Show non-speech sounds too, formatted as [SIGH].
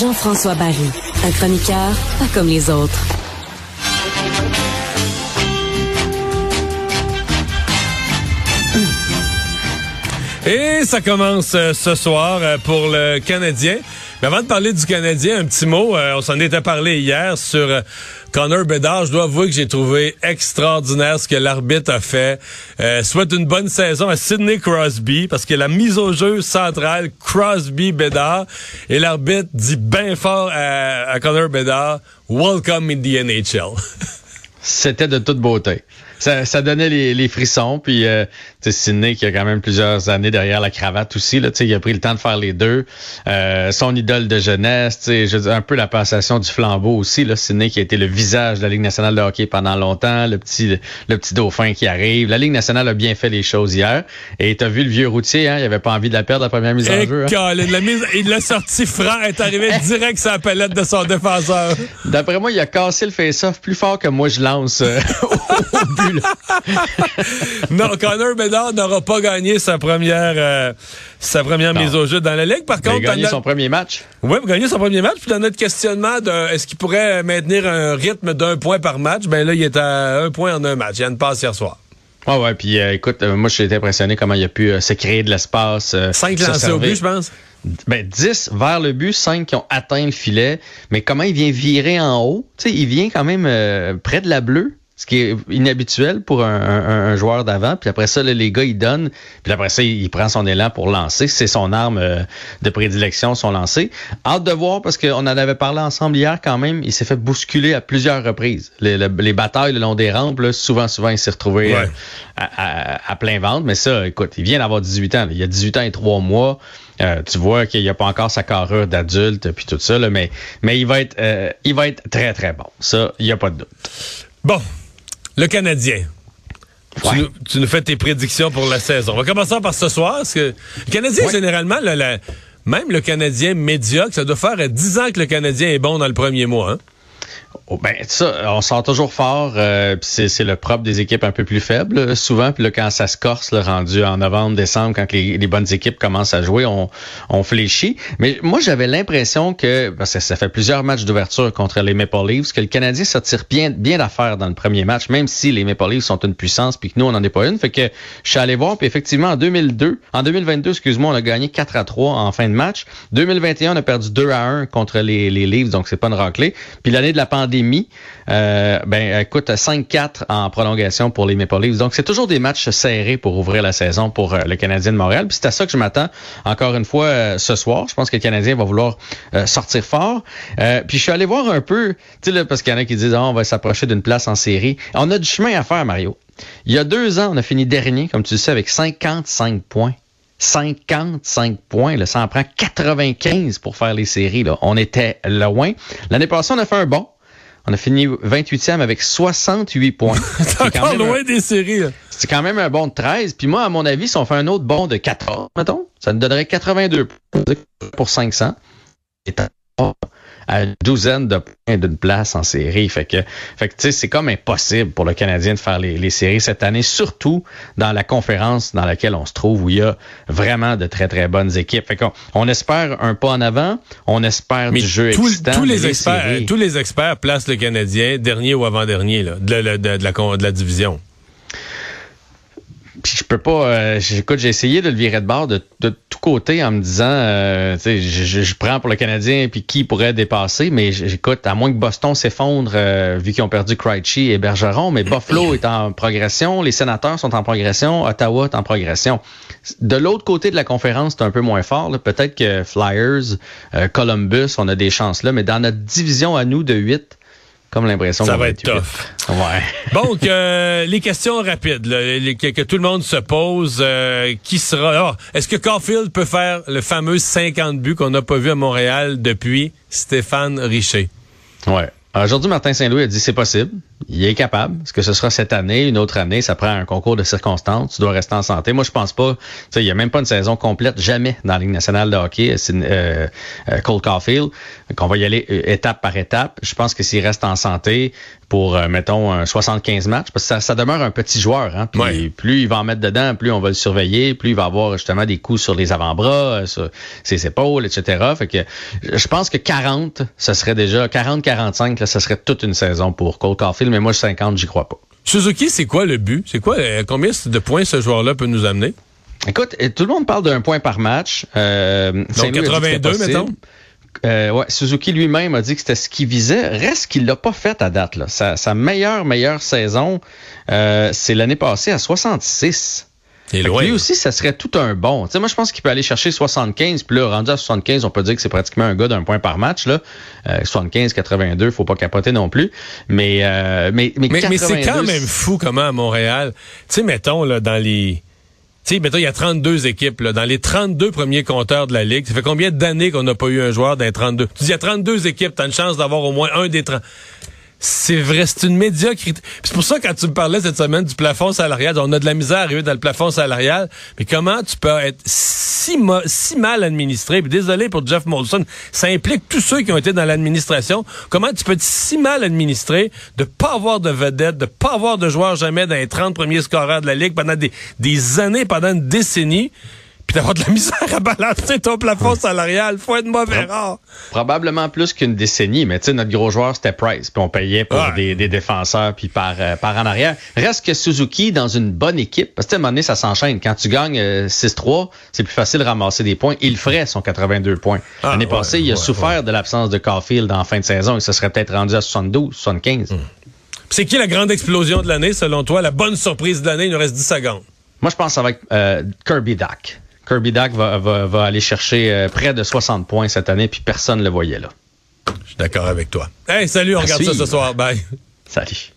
Jean-François Barry, un chroniqueur pas comme les autres. Et ça commence euh, ce soir euh, pour le Canadien. Mais avant de parler du Canadien, un petit mot. Euh, on s'en était parlé hier sur Connor Bedard. Je dois avouer que j'ai trouvé extraordinaire ce que l'arbitre a fait. souhaite une bonne saison à Sidney Crosby parce que la mise au jeu centrale Crosby-Bedard et l'arbitre dit bien fort à, à Connor Bedard, Welcome in the NHL. C'était de toute beauté ça, ça donnait les, les frissons. Puis euh, Sidney qui a quand même plusieurs années derrière la cravate aussi. Là, il a pris le temps de faire les deux. Euh, son idole de jeunesse, je un peu la passation du flambeau aussi. Là, Sidney qui a été le visage de la Ligue nationale de hockey pendant longtemps, le petit le petit dauphin qui arrive. La Ligue nationale a bien fait les choses hier. Et t'as vu le vieux routier, hein, il avait pas envie de la perdre la première mise en jeu. Hein? La mise, il l'a sorti franc, est arrivé [LAUGHS] direct sur la palette de son défenseur. D'après moi, il a cassé le face-off plus fort que moi je lance euh, [LAUGHS] au [LAUGHS] non, Connor Bedard n'aura pas gagné sa première, euh, sa première mise au jeu dans la Ligue. Par contre, il a gagné son premier match. Oui, il a gagné son premier match. Puis dans notre questionnement de est-ce qu'il pourrait maintenir un rythme d'un point par match, ben là, il est à un point en un match. Il y a une passe hier soir. Ah ouais, puis euh, écoute, euh, moi, j'ai été impressionné comment il a pu se créer de l'espace. Cinq lancés au but, je pense. Ben, 10 vers le but, 5 qui ont atteint le filet. Mais comment il vient virer en haut? Tu sais, il vient quand même près de la bleue ce qui est inhabituel pour un, joueur d'avant. Puis après ça, les gars, ils donnent. Puis après ça, il, prend son élan pour lancer. C'est son arme euh, de prédilection, son lancer. Hâte de voir parce qu'on en avait parlé ensemble hier quand même. Il s'est fait bousculer à plusieurs reprises. Les, batailles le long des rampes, souvent, souvent, il s'est retrouvé euh, à, plein ventre. Mais ça, écoute, il vient d'avoir 18 ans. Il y a 18 ans et 3 mois. Euh, tu vois qu'il n'y a pas encore sa carrure d'adulte puis tout ça, mais, mais il va être il va être très, très bon. Ça, il n'y a pas de doute. Bon, le Canadien. Tu, nous, fais tes prédictions pour la saison. On va commencer par ce soir. Parce que le Canadien, généralement, même le Canadien médiocre, ça doit faire 10 ans que le Canadien est bon dans le premier mois. Hein? Oh, ben ça, on sort toujours fort. Euh, c'est le propre des équipes un peu plus faibles, souvent. Puis quand ça se corse, le rendu en novembre, décembre, quand les, bonnes équipes commencent à jouer, on, on fléchit. Mais moi, j'avais l'impression que, parce que ça fait plusieurs matchs d'ouverture contre les Maple Leafs, que le Canadien sortir bien, bien d'affaires dans le premier match, même si les Maple Leafs sont une puissance, puis que nous, on n'en est pas une. Fait que je suis allé voir, puis effectivement, en 2002, en 2022, excuse-moi, on a gagné 4 à 3 en fin de match. 2021, on a perdu 2 à 1 contre les, les Leafs, donc c'est pas une raclée. Puis l'année de la euh, ben écoute 5-4 en prolongation pour les Maple Leafs. Donc c'est toujours des matchs serrés pour ouvrir la saison pour euh, le Canadien de Montréal. Puis c'est à ça que je m'attends encore une fois euh, ce soir. Je pense que le Canadien va vouloir sortir fort. puis je suis allé voir un peu, tu sais parce qu'il y en a qui disent oh, on va s'approcher d'une place en série. On a du chemin à faire Mario. Il y a deux ans, on a fini dernier, comme tu le sais, avec 55 points. 55 points. Là. Ça en prend 95 pour faire les séries. Là. On était loin. L'année passée, on a fait un bon. On a fini 28e avec 68 points. [LAUGHS] c'est encore loin des séries. C'est quand même un bon de 13. Puis moi, à mon avis, si on fait un autre bon de 14, mettons, ça nous donnerait 82 points pour 500 à une douzaine de points d'une place en série. Fait que, fait que tu sais, c'est comme impossible pour le Canadien de faire les, les, séries cette année, surtout dans la conférence dans laquelle on se trouve, où il y a vraiment de très, très bonnes équipes. Fait qu'on on espère un pas en avant, on espère du jeu tout, Tous les, experts, tous les experts placent le Canadien dernier ou avant-dernier de, de, de, de, la, de je peux pas. Euh, j'ai essayé de le virer de bord de, de tout côté en me disant, euh, je, je, je, prends pour le Canadien puis qui pourrait dépasser, mais j'écoute, à moins que Boston s'effondre euh, vu qu'ils ont perdu Krejci et Bergeron, mais Buffalo est en progression, les Sénateurs sont en progression, Ottawa est en progression. De l'autre côté de la conférence, c'est un peu moins fort. Peut-être que Flyers, Columbus, on a des chances là, mais dans notre division à nous de 8, comme l'impression ça va être tough. Ouais. [LAUGHS] Donc, euh, les questions rapides que, tout le monde se pose. Euh, qui sera... Oh, Est-ce que Caulfield peut faire le fameux 50 buts qu'on n'a pas vu à Montréal depuis Stéphane Richer? Ouais. Aujourd'hui, Martin Saint-Louis a dit c'est possible, il est capable. Est-ce que ce sera cette année, une autre année, ça prend un concours de circonstances, tu dois rester en santé. Moi, je pense pas, il n'y a même pas une saison complète, jamais dans la Ligue nationale de hockey, c'est euh, euh, Cole Caulfield, qu'on va y aller euh, étape par étape. Je pense que s'il reste en santé pour, mettons, 75 matchs, parce que ça, ça demeure un petit joueur, hein, puis plus il va en mettre dedans, plus on va le surveiller, plus il va avoir justement des coups sur les avant-bras, sur ses épaules, etc. Fait que je pense que 40, ce serait déjà 40-45, ce serait toute une saison pour Cole Caulfield, mais moi, 50, j'y crois pas. Suzuki, c'est quoi le but? C'est quoi, euh, combien de points ce joueur-là peut nous amener? Écoute, euh, tout le monde parle d'un point par match. Euh, Donc 82, mettons? Euh, ouais, Suzuki lui-même a dit que c'était ce qu'il visait. Reste qu'il l'a pas fait à date. Là. Sa, meilleure, meilleure saison, c'est l'année passée à 66. Et Lui aussi, ça serait tout un bon. sais, moi, je pense qu'il peut aller chercher 75. Puis là, rendu à 75, on peut dire que c'est pratiquement un gars d'un point par match. Là. 75, 82, faut pas capoter non plus. Mais, euh, mais, mais, mais, c'est quand même fou comment à Montréal, tu sais, mettons, là, dans les... Tu sais, mettons, il y a 32 équipes. Là, dans les 32 premiers compteurs de la Ligue, ça fait combien d'années qu'on n'a pas eu un joueur d'un 32? Tu dis, il y a 32 équipes, tu as une chance d'avoir au moins un des 30 c'est vrai, c'est une médiocrité. C'est pour ça quand tu me parlais cette semaine du plafond salarial, on a de la misère à arriver dans le plafond salarial, mais comment tu peux être si, mal administré, puis désolé pour Jeff Molson, ça implique tous ceux qui ont été dans l'administration, comment tu peux être si mal administré de pas avoir de vedette, de pas avoir de joueurs jamais dans les 30 premiers scoreurs de la Ligue pendant des, des années, pendant une décennie, puis d'avoir de la misère à balancer ton plafond salarial. Faut être mauvais rare. Probablement plus qu'une décennie, mais tu sais, notre gros joueur, c'était Price, puis on payait pour des, défenseurs, puis par, euh, par en arrière. Reste que Suzuki dans une bonne équipe, parce que à un moment donné, ça s'enchaîne. Quand tu gagnes 6-3, euh, c'est plus facile de ramasser des points. Il ferait son 82 points. Ah, L'année passée, il a souffert de l'absence de Caulfield en fin de saison, et se serait peut-être rendu à 72, 75. Hmm. C'est qui la grande explosion de l'année, selon toi? La bonne surprise de l'année? Il nous reste 10 secondes. Moi, je pense ça être euh, Kirby Duck. Kirby Duck va, va, aller chercher euh, près de 60 points cette année, puis personne ne le voyait là. Je suis d'accord avec toi. Hey, salut, on regarde ça ce soir. Bye. Salut.